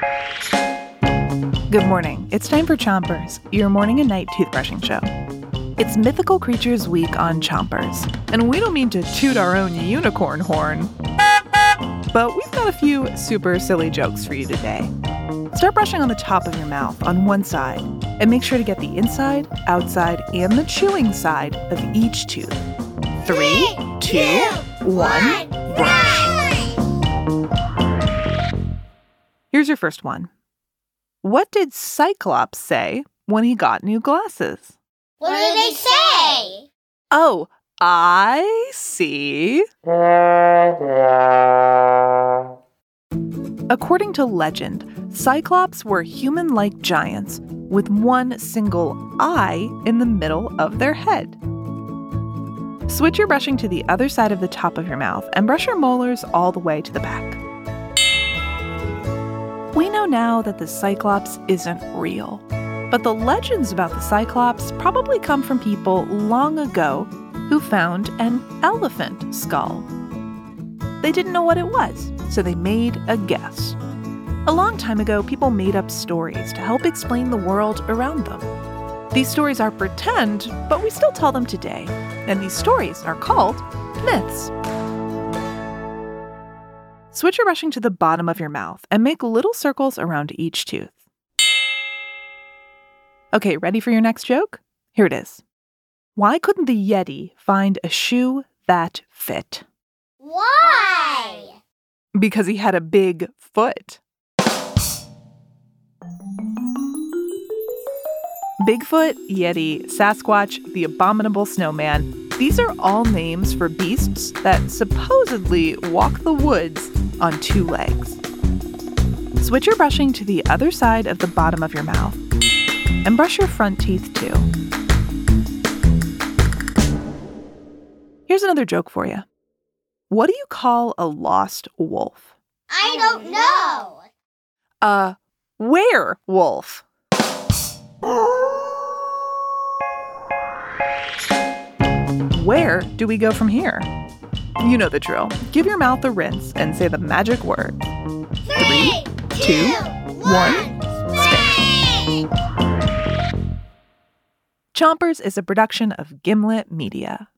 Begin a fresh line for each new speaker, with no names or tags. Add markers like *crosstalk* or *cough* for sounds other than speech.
Good morning. It's time for Chompers, your morning and night toothbrushing show. It's Mythical Creatures Week on Chompers, and we don't mean to toot our own unicorn horn. But we've got a few super silly jokes for you today. Start brushing on the top of your mouth on one side, and make sure to get the inside, outside, and the chewing side of each tooth. Three, two, one, Here's your first one. What did Cyclops say when he got new glasses?
What did they say?
Oh, I see. According to legend, Cyclops were human like giants with one single eye in the middle of their head. Switch your brushing to the other side of the top of your mouth and brush your molars all the way to the back. We know now that the Cyclops isn't real, but the legends about the Cyclops probably come from people long ago who found an elephant skull. They didn't know what it was, so they made a guess. A long time ago, people made up stories to help explain the world around them. These stories are pretend, but we still tell them today, and these stories are called myths. Switch your brushing to the bottom of your mouth and make little circles around each tooth. Okay, ready for your next joke? Here it is. Why couldn't the Yeti find a shoe that fit?
Why?
Because he had a big foot. Bigfoot, Yeti, Sasquatch, the Abominable Snowman, these are all names for beasts that supposedly walk the woods on two legs. Switch your brushing to the other side of the bottom of your mouth and brush your front teeth too. Here's another joke for you. What do you call a lost wolf?
I don't know.
A werewolf. *laughs* Where do we go from here? You know the drill. Give your mouth a rinse and say the magic word.
Three,
two,
one,
Chompers is a production of Gimlet Media.